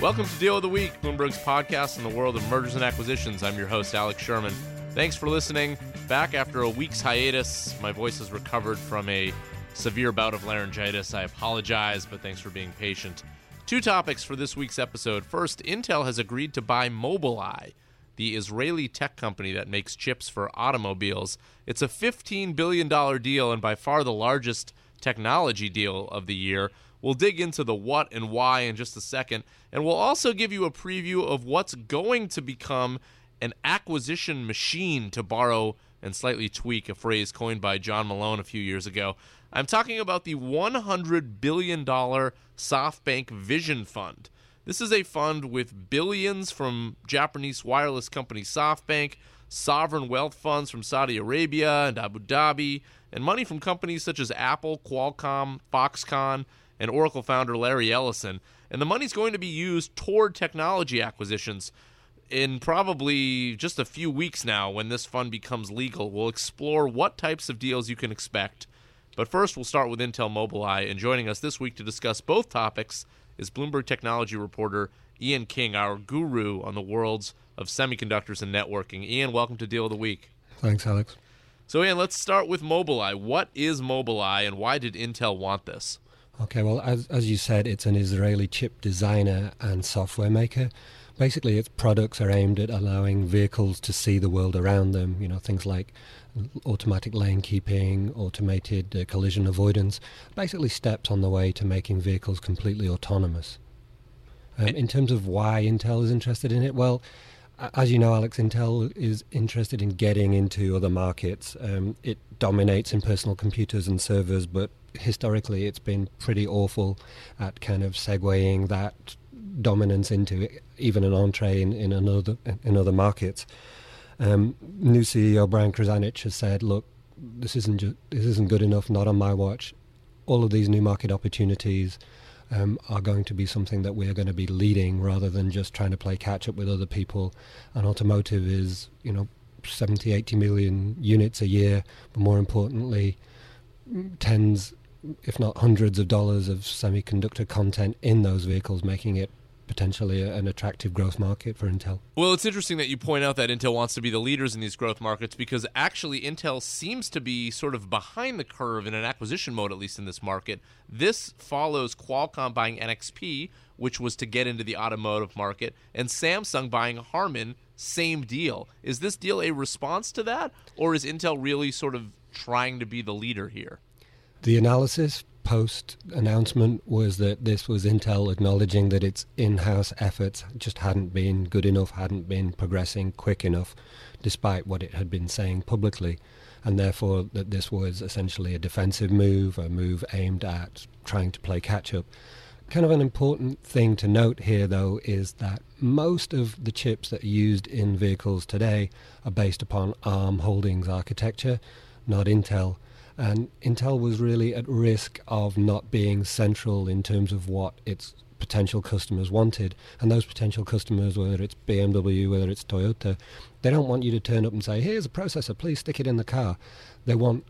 Welcome to Deal of the Week, Bloomberg's podcast in the world of mergers and acquisitions. I'm your host, Alex Sherman. Thanks for listening. Back after a week's hiatus, my voice has recovered from a severe bout of laryngitis. I apologize, but thanks for being patient. Two topics for this week's episode. First, Intel has agreed to buy Mobileye, the Israeli tech company that makes chips for automobiles. It's a $15 billion deal and by far the largest technology deal of the year. We'll dig into the what and why in just a second, and we'll also give you a preview of what's going to become an acquisition machine, to borrow and slightly tweak a phrase coined by John Malone a few years ago. I'm talking about the $100 billion SoftBank Vision Fund. This is a fund with billions from Japanese wireless company SoftBank, sovereign wealth funds from Saudi Arabia and Abu Dhabi, and money from companies such as Apple, Qualcomm, Foxconn, and Oracle founder Larry Ellison. And the money's going to be used toward technology acquisitions. In probably just a few weeks now, when this fund becomes legal, we'll explore what types of deals you can expect. But first, we'll start with Intel Mobileye. And joining us this week to discuss both topics is Bloomberg technology reporter Ian King, our guru on the worlds of semiconductors and networking. Ian, welcome to Deal of the Week. Thanks, Alex. So, Ian, let's start with Mobileye. What is Mobileye, and why did Intel want this? Okay, well, as, as you said, it's an Israeli chip designer and software maker. Basically, its products are aimed at allowing vehicles to see the world around them, you know, things like automatic lane keeping, automated uh, collision avoidance, basically steps on the way to making vehicles completely autonomous. Um, in terms of why Intel is interested in it, well, as you know, Alex, Intel is interested in getting into other markets. Um, it dominates in personal computers and servers, but historically it's been pretty awful at kind of segueing that dominance into even an entree in, in another in other markets. Um, new CEO Brian Krzanich has said, "Look, this isn't ju- this isn't good enough. Not on my watch. All of these new market opportunities." Um, are going to be something that we are going to be leading rather than just trying to play catch up with other people. And automotive is, you know, 70, 80 million units a year, but more importantly, tens, if not hundreds of dollars of semiconductor content in those vehicles, making it potentially an attractive growth market for Intel. Well, it's interesting that you point out that Intel wants to be the leaders in these growth markets because actually Intel seems to be sort of behind the curve in an acquisition mode, at least in this market. This follows Qualcomm buying NXP, which was to get into the automotive market, and Samsung buying Harman, same deal. Is this deal a response to that, or is Intel really sort of trying to be the leader here? The analysis post announcement was that this was Intel acknowledging that its in house efforts just hadn't been good enough, hadn't been progressing quick enough, despite what it had been saying publicly, and therefore that this was essentially a defensive move, a move aimed at trying to play catch up. Kind of an important thing to note here, though, is that most of the chips that are used in vehicles today are based upon ARM Holdings architecture, not Intel and Intel was really at risk of not being central in terms of what its potential customers wanted. And those potential customers, whether it's BMW, whether it's Toyota, they don't want you to turn up and say, "Here's a processor, please stick it in the car." They want,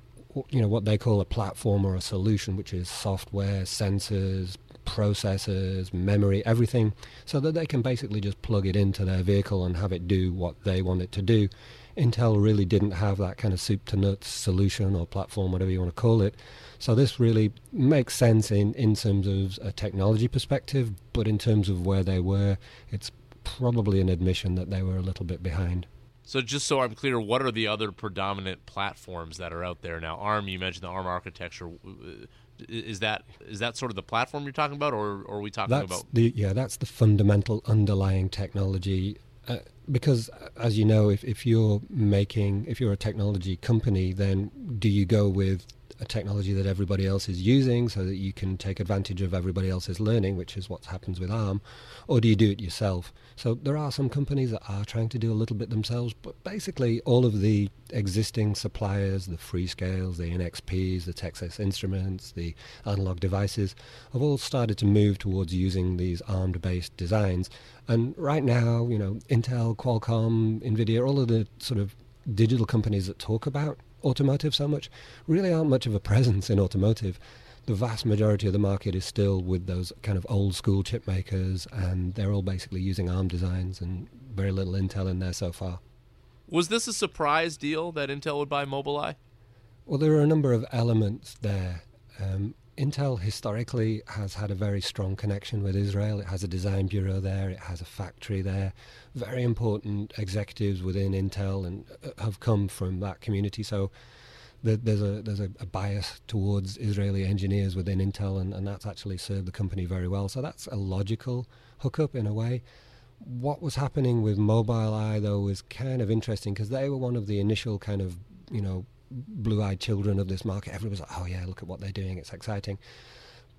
you know, what they call a platform or a solution, which is software, sensors, processors, memory, everything, so that they can basically just plug it into their vehicle and have it do what they want it to do. Intel really didn't have that kind of soup to nuts solution or platform, whatever you want to call it. So this really makes sense in, in terms of a technology perspective, but in terms of where they were, it's probably an admission that they were a little bit behind. So just so I'm clear, what are the other predominant platforms that are out there now? ARM, you mentioned the ARM architecture. Is that is that sort of the platform you're talking about, or, or are we talking that's about? The, yeah, that's the fundamental underlying technology uh, because uh, as you know if, if you're making if you're a technology company then do you go with a technology that everybody else is using so that you can take advantage of everybody else's learning, which is what happens with ARM, or do you do it yourself? So there are some companies that are trying to do a little bit themselves, but basically all of the existing suppliers, the Freescales, the NXPs, the Texas Instruments, the analog devices, have all started to move towards using these ARM-based designs. And right now, you know, Intel, Qualcomm, Nvidia, all of the sort of digital companies that talk about automotive so much really aren't much of a presence in automotive. the vast majority of the market is still with those kind of old school chip makers, and they're all basically using ARM designs and very little Intel in there so far. Was this a surprise deal that Intel would buy Mobileye? Well, there are a number of elements there. Um, Intel historically has had a very strong connection with Israel. It has a design bureau there, it has a factory there. Very important executives within Intel and uh, have come from that community. So there's a there's a, a, bias towards Israeli engineers within Intel, and, and that's actually served the company very well. So that's a logical hookup in a way. What was happening with Mobileye though was kind of interesting because they were one of the initial kind of you know blue-eyed children of this market. Everyone was like, "Oh yeah, look at what they're doing; it's exciting."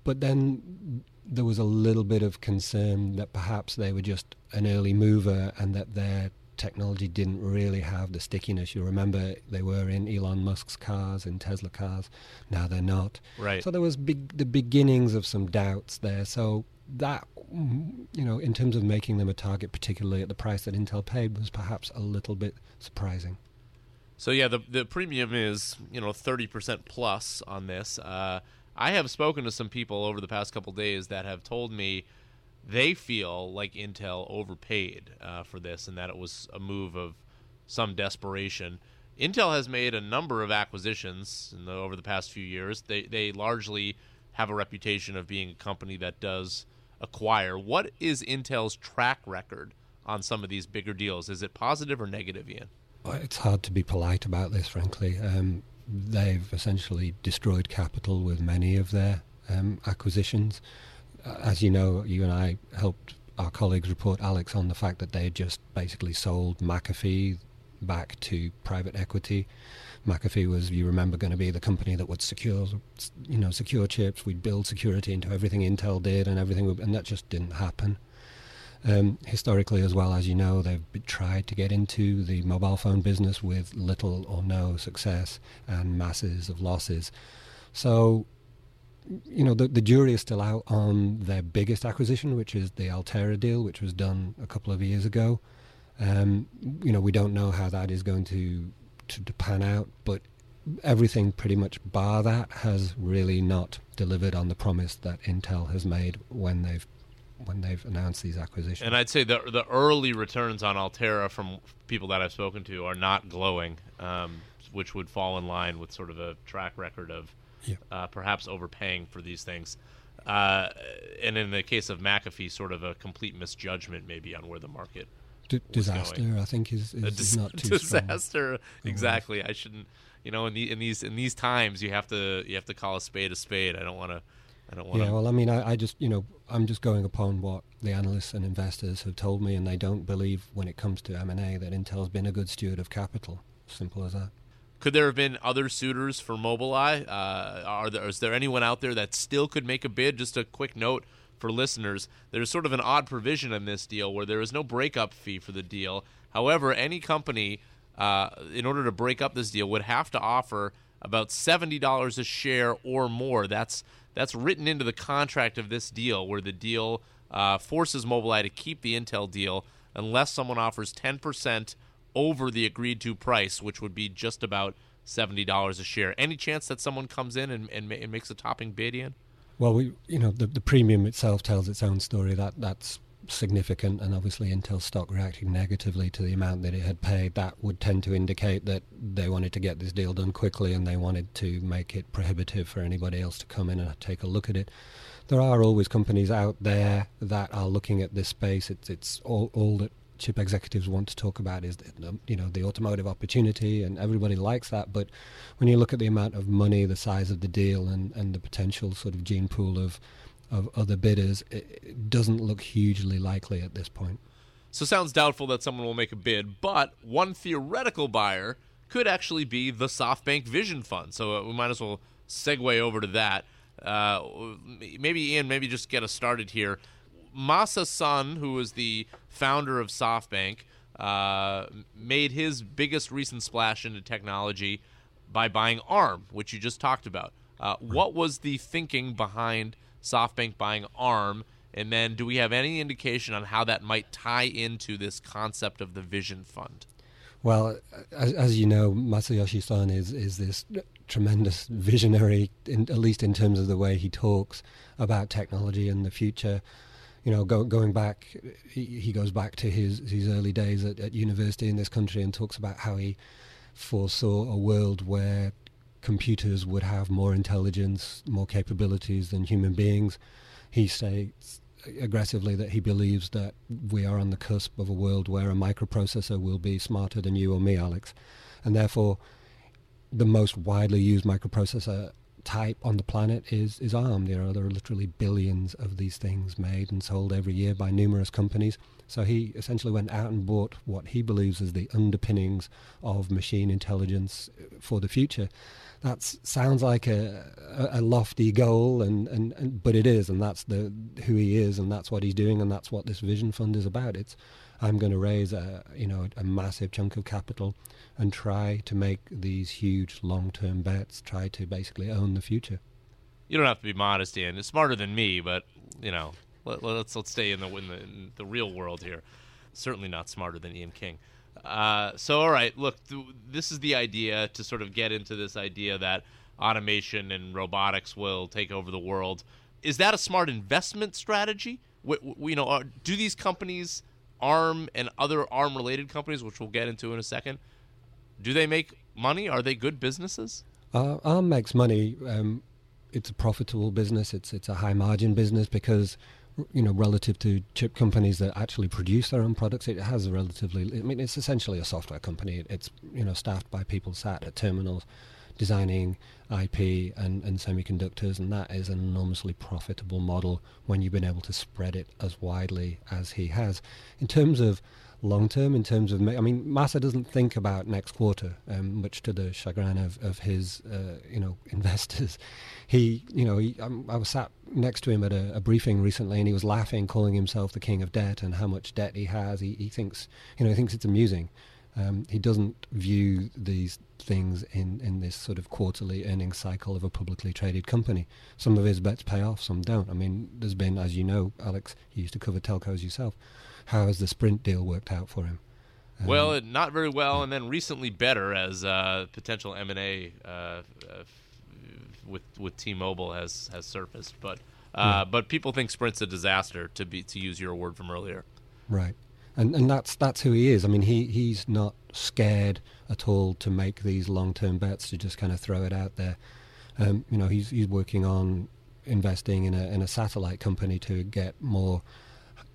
But then there was a little bit of concern that perhaps they were just an early mover and that their technology didn't really have the stickiness. You remember they were in Elon Musk's cars, in Tesla cars. Now they're not. Right. So there was big, the beginnings of some doubts there. So that, you know, in terms of making them a target, particularly at the price that Intel paid, was perhaps a little bit surprising. So yeah, the the premium is you know thirty percent plus on this. Uh, I have spoken to some people over the past couple days that have told me they feel like Intel overpaid uh, for this and that it was a move of some desperation. Intel has made a number of acquisitions the, over the past few years. They they largely have a reputation of being a company that does acquire. What is Intel's track record on some of these bigger deals? Is it positive or negative, Ian? It's hard to be polite about this, frankly. Um, they've essentially destroyed capital with many of their um, acquisitions as you know, you and I helped our colleagues report Alex on the fact that they just basically sold McAfee back to private equity. McAfee was, you remember, going to be the company that would secure, you know, secure chips. We'd build security into everything Intel did, and everything, would, and that just didn't happen. Um, historically, as well as you know, they've tried to get into the mobile phone business with little or no success and masses of losses. So you know, the, the jury is still out on their biggest acquisition, which is the Altera deal, which was done a couple of years ago. Um, you know, we don't know how that is going to, to, to pan out, but everything pretty much bar that has really not delivered on the promise that Intel has made when they've when they've announced these acquisitions. And I'd say the the early returns on Altera from people that I've spoken to are not glowing, um, which would fall in line with sort of a track record of yeah. uh, perhaps overpaying for these things. Uh, and in the case of McAfee, sort of a complete misjudgment maybe on where the market D- disaster. Going. I think is, is, dis- not too disaster. Exactly. I shouldn't. You know, in, the, in these in these times, you have to you have to call a spade a spade. I don't want to. I don't want. Yeah. Well, I mean, I, I just you know I'm just going upon what the analysts and investors have told me, and they don't believe when it comes to M and A that Intel's been a good steward of capital. Simple as that. Could there have been other suitors for Mobileye? Uh, are there, is there anyone out there that still could make a bid? Just a quick note for listeners: there's sort of an odd provision in this deal where there is no breakup fee for the deal. However, any company, uh, in order to break up this deal, would have to offer about seventy dollars a share or more. That's that's written into the contract of this deal, where the deal uh, forces Mobileye to keep the Intel deal unless someone offers ten percent over the agreed to price, which would be just about seventy dollars a share. Any chance that someone comes in and, and, and makes a topping bid in? Well, we you know the the premium itself tells its own story. That that's significant, and obviously Intel stock reacting negatively to the amount that it had paid. That would tend to indicate that they wanted to get this deal done quickly, and they wanted to make it prohibitive for anybody else to come in and take a look at it. There are always companies out there that are looking at this space. It's it's all all that chip executives want to talk about is the, you know the automotive opportunity, and everybody likes that. But when you look at the amount of money, the size of the deal, and, and the potential sort of gene pool of of other bidders, it, doesn't look hugely likely at this point. So sounds doubtful that someone will make a bid, but one theoretical buyer could actually be the SoftBank Vision Fund. So uh, we might as well segue over to that. Uh, maybe Ian, maybe just get us started here. Masa Son, who was the founder of SoftBank, uh, made his biggest recent splash into technology by buying ARM, which you just talked about. Uh, what was the thinking behind SoftBank buying ARM? And then, do we have any indication on how that might tie into this concept of the Vision Fund? Well, as, as you know, Masayoshi Son is, is this tremendous visionary, in, at least in terms of the way he talks about technology and the future. You know, go, going back, he, he, goes back to his, his early days at, at university in this country and talks about how he foresaw a world where computers would have more intelligence, more capabilities than human beings. He states aggressively that he believes that we are on the cusp of a world where a microprocessor will be smarter than you or me, Alex. And therefore, the most widely used microprocessor type on the planet is, is ARM. There are, there are literally billions of these things made and sold every year by numerous companies. So he essentially went out and bought what he believes is the underpinnings of machine intelligence for the future that sounds like a, a, lofty goal, and, and, and, but it is, and that's the who he is, and that's what he's doing, and that's what this Vision Fund is about. It's I'm going to raise a you know a massive chunk of capital and try to make these huge long-term bets, try to basically own the future. You don't have to be modest, Ian. It's smarter than me, but you know, let, us let's, let's stay in the, in the in the real world here. Certainly not smarter than Ian King. Uh, so, all right, look, th- this is the idea to sort of get into this idea that automation and robotics will take over the world. Is that a smart investment strategy? You know, are, do these companies, ARM and other ARM-related companies, which we'll get into in a second, do they make money? Are they good businesses? Uh, ARM makes money. Um, it's a profitable business. It's it's a high margin business because you know, relative to chip companies that actually produce their own products, it has a relatively. I mean, it's essentially a software company. It's you know staffed by people sat at terminals, designing IP and, and semiconductors, and that is an enormously profitable model when you've been able to spread it as widely as he has. In terms of long term in terms of. I mean, Masa doesn't think about next quarter, um, much to the chagrin of, of his, uh, you know, investors. He, you know, he, um, I was sat next to him at a, a, briefing recently, and he was laughing, calling himself the king of debt and how much debt he has. He, he thinks, you know, he thinks it's amusing. Um, he doesn't view these things in, in this sort of quarterly earnings cycle of a publicly traded company. Some of his bets pay off, some don't. I mean, there's been, as you know, Alex, you used to cover telcos yourself how has the Sprint deal worked out for him? Um, well, not very well, and then recently better as uh, potential M and A uh, with with T-Mobile has has surfaced. But uh, yeah. but people think Sprint's a disaster to be to use your word from earlier. Right, and and that's that's who he is. I mean, he he's not scared at all to make these long term bets to just kind of throw it out there. Um, you know, he's he's working on investing in a in a satellite company to get more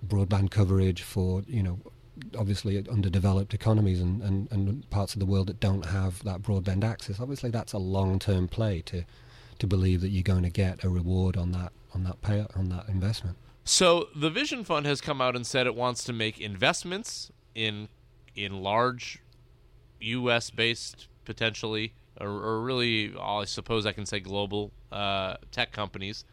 broadband coverage for you know obviously underdeveloped economies and, and, and parts of the world that don't have that broadband access. Obviously, that's a long-term play to to believe that you're going to get a reward on that on that pay on that investment. So the Vision Fund has come out and said it wants to make investments in in large U.S. based potentially, or, or really, I suppose I can say global uh, tech companies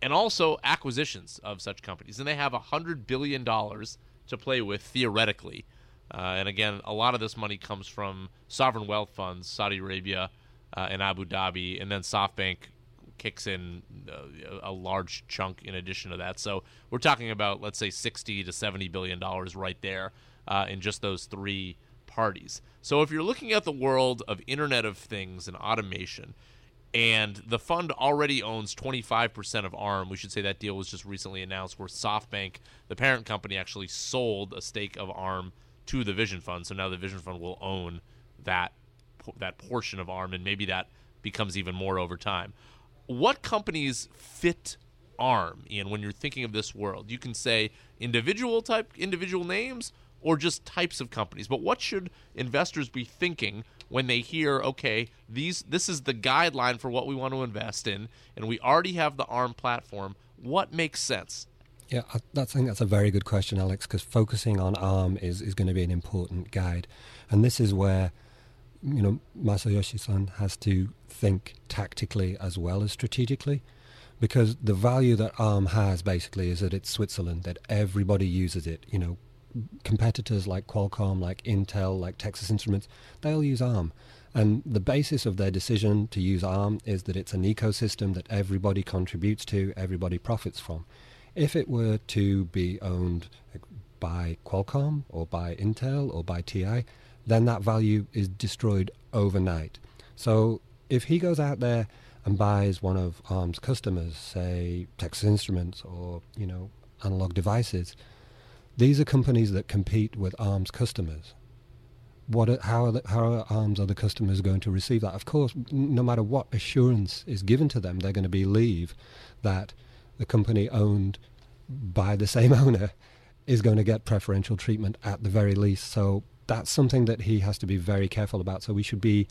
and also acquisitions of such companies. And they have $100 billion to play with theoretically. Uh, and again, a lot of this money comes from sovereign wealth funds, Saudi Arabia uh, and Abu Dhabi, and then SoftBank kicks in uh, a large chunk in addition to that. So we're talking about, let's say, 60 to 70 billion dollars right there uh, in just those three parties. So if you're looking at the world of Internet of Things and automation, and the fund already owns 25% of ARM. We should say that deal was just recently announced where SoftBank, the parent company, actually sold a stake of ARM to the Vision Fund. So now the Vision Fund will own that that portion of ARM, and maybe that becomes even more over time. What companies fit ARM, Ian? When you're thinking of this world, you can say individual type, individual names, or just types of companies. But what should investors be thinking? when they hear, okay, these this is the guideline for what we want to invest in, and we already have the ARM platform. What makes sense? Yeah, I, that's, I think that's a very good question, Alex, because focusing on ARM is, is going to be an important guide. And this is where, you know, Masayoshi-san has to think tactically as well as strategically because the value that ARM has basically is that it's Switzerland, that everybody uses it. You know, competitors like Qualcomm, like Intel, like Texas Instruments, they'll use ARM. And the basis of their decision to use ARM is that it's an ecosystem that everybody contributes to, everybody profits from. If it were to be owned by Qualcomm or by Intel or by TI, then that value is destroyed overnight. So if he goes out there and buys one of ARM's customers, say Texas Instruments or you know analog devices, these are companies that compete with ARM's customers. What are, how, are the, how are ARM's other customers going to receive that? Of course, no matter what assurance is given to them, they're going to believe that the company owned by the same owner is going to get preferential treatment at the very least. So that's something that he has to be very careful about. So we should be,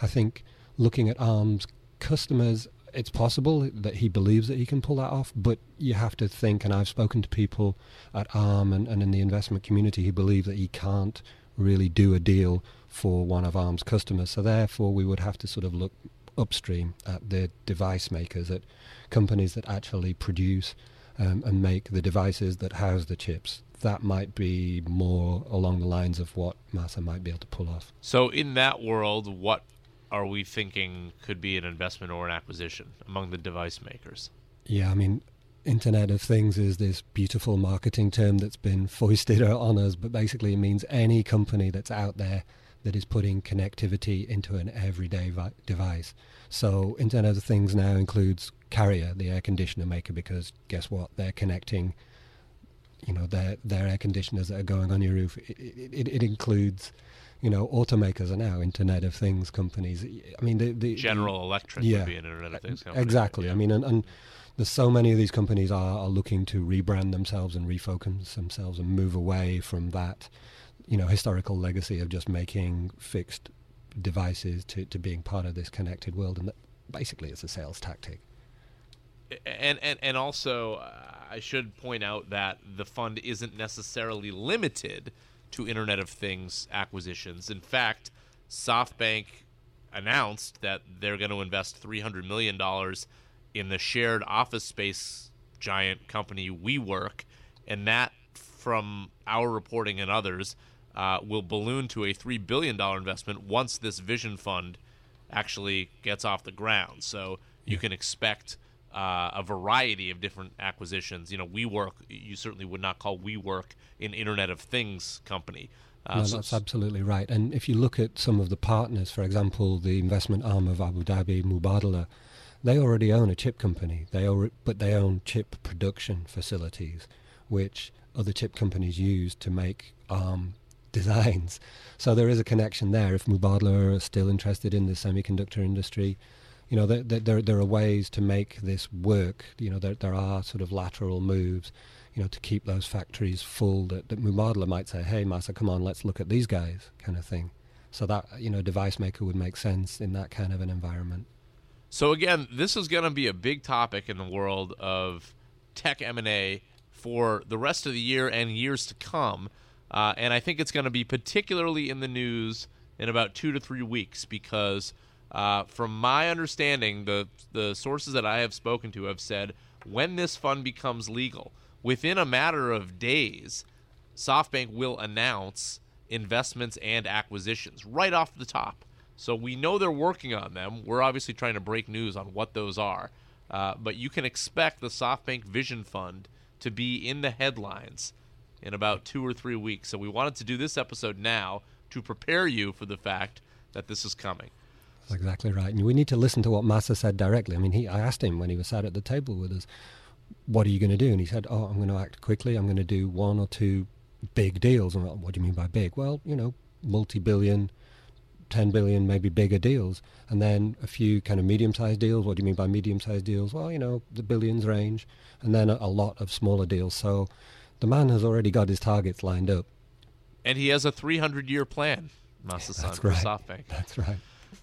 I think, looking at ARM's customers. It's possible that he believes that he can pull that off, but you have to think, and I've spoken to people at ARM and, and in the investment community who believe that he can't really do a deal for one of ARM's customers. So therefore, we would have to sort of look upstream at the device makers, at companies that actually produce um, and make the devices that house the chips. That might be more along the lines of what Masa might be able to pull off. So, in that world, what are we thinking could be an investment or an acquisition among the device makers? Yeah, I mean, Internet of Things is this beautiful marketing term that's been foisted on us, but basically it means any company that's out there that is putting connectivity into an everyday vi- device. So Internet of Things now includes Carrier, the air conditioner maker, because guess what? They're connecting, you know, their their air conditioners that are going on your roof. It, it, it includes, you know, automakers are now Internet of Things companies. I mean, the, the General Electric yeah, would be an Internet of Things company. Exactly. Yeah. I mean, and, and there's so many of these companies are, are looking to rebrand themselves and refocus themselves and move away from that, you know, historical legacy of just making fixed devices to, to being part of this connected world. And that basically it's a sales tactic. and and and also uh, I should point out that the fund isn't necessarily limited to Internet of Things acquisitions. In fact, SoftBank announced that they're going to invest 300 million dollars in the shared office space giant company WeWork, and that, from our reporting and others, uh, will balloon to a three billion dollar investment once this Vision Fund actually gets off the ground. So you can expect uh, a variety of different acquisitions. You know, WeWork, you certainly would not call WeWork an Internet of Things company. Uh, No, so- that's absolutely right. And if you look at some of the partners, for example, the investment arm of Abu Dhabi, Mubadala, they already own a chip company. They alre but they own chip production facilities, which other chip companies use to make ARM designs. So there is a connection there. If Mubadala are still interested in the semiconductor industry, you know, there, there- there, are ways to make this work. You know, there, there are sort of lateral moves, you know, to keep those factories full that, that Mubadala might say, hey, Masa, come on, let's look at these guys, kind of thing. So that, you know, device maker would make sense in that kind of an environment. So again, this is going to be a big topic in the world of tech M&A for the rest of the year and years to come. Uh, and I think it's going to be particularly in the news in about two to three weeks because, uh, from my understanding, the the sources that I have spoken to have said when this fund becomes legal, within a matter of days, SoftBank will announce investments and acquisitions right off the top. So we know they're working on them. We're obviously trying to break news on what those are. Uh, but you can expect the SoftBank Vision Fund to be in the headlines in about two or three weeks. So we wanted to do this episode now to prepare you for the fact that this is coming. That's exactly right. And we need to listen to what Masa said directly. I mean, he, I asked him when he was sat at the table with us, what are you going to do? And he said, oh, I'm going to act quickly. I'm going to do one or two big deals. And like, what do you mean by big? Well, you know, multi-billion, 10 billion, maybe bigger deals. And then a few kind of medium-sized deals. What do you mean by medium-sized deals? Well, you know, the billions range. And then a, a lot of smaller deals. So the man has already got his targets lined up. And he has a 300 year plan, Masa-san, That's for right. SoftBank. That's right.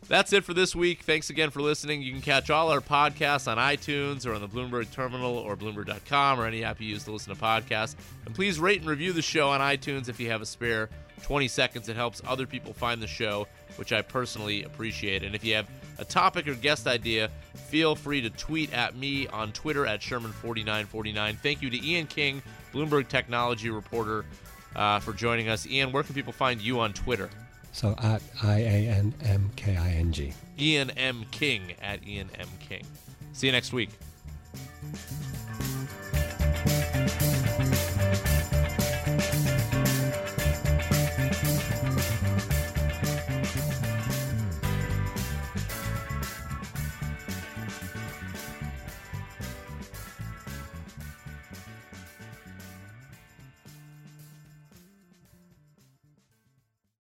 That's it for this week. Thanks again for listening. You can catch all our podcasts on iTunes or on the Bloomberg Terminal or Bloomberg.com or any app you use to listen to podcasts. And please rate and review the show on iTunes if you have a spare 20 seconds. It helps other people find the show, which I personally appreciate. And if you have a topic or guest idea, feel free to tweet at me on Twitter at Sherman4949. Thank you to Ian King, Bloomberg technology reporter, uh, for joining us. Ian, where can people find you on Twitter? So at I-A-N-M-K-I-N-G. Ian M. King at Ian M. King. See you next week.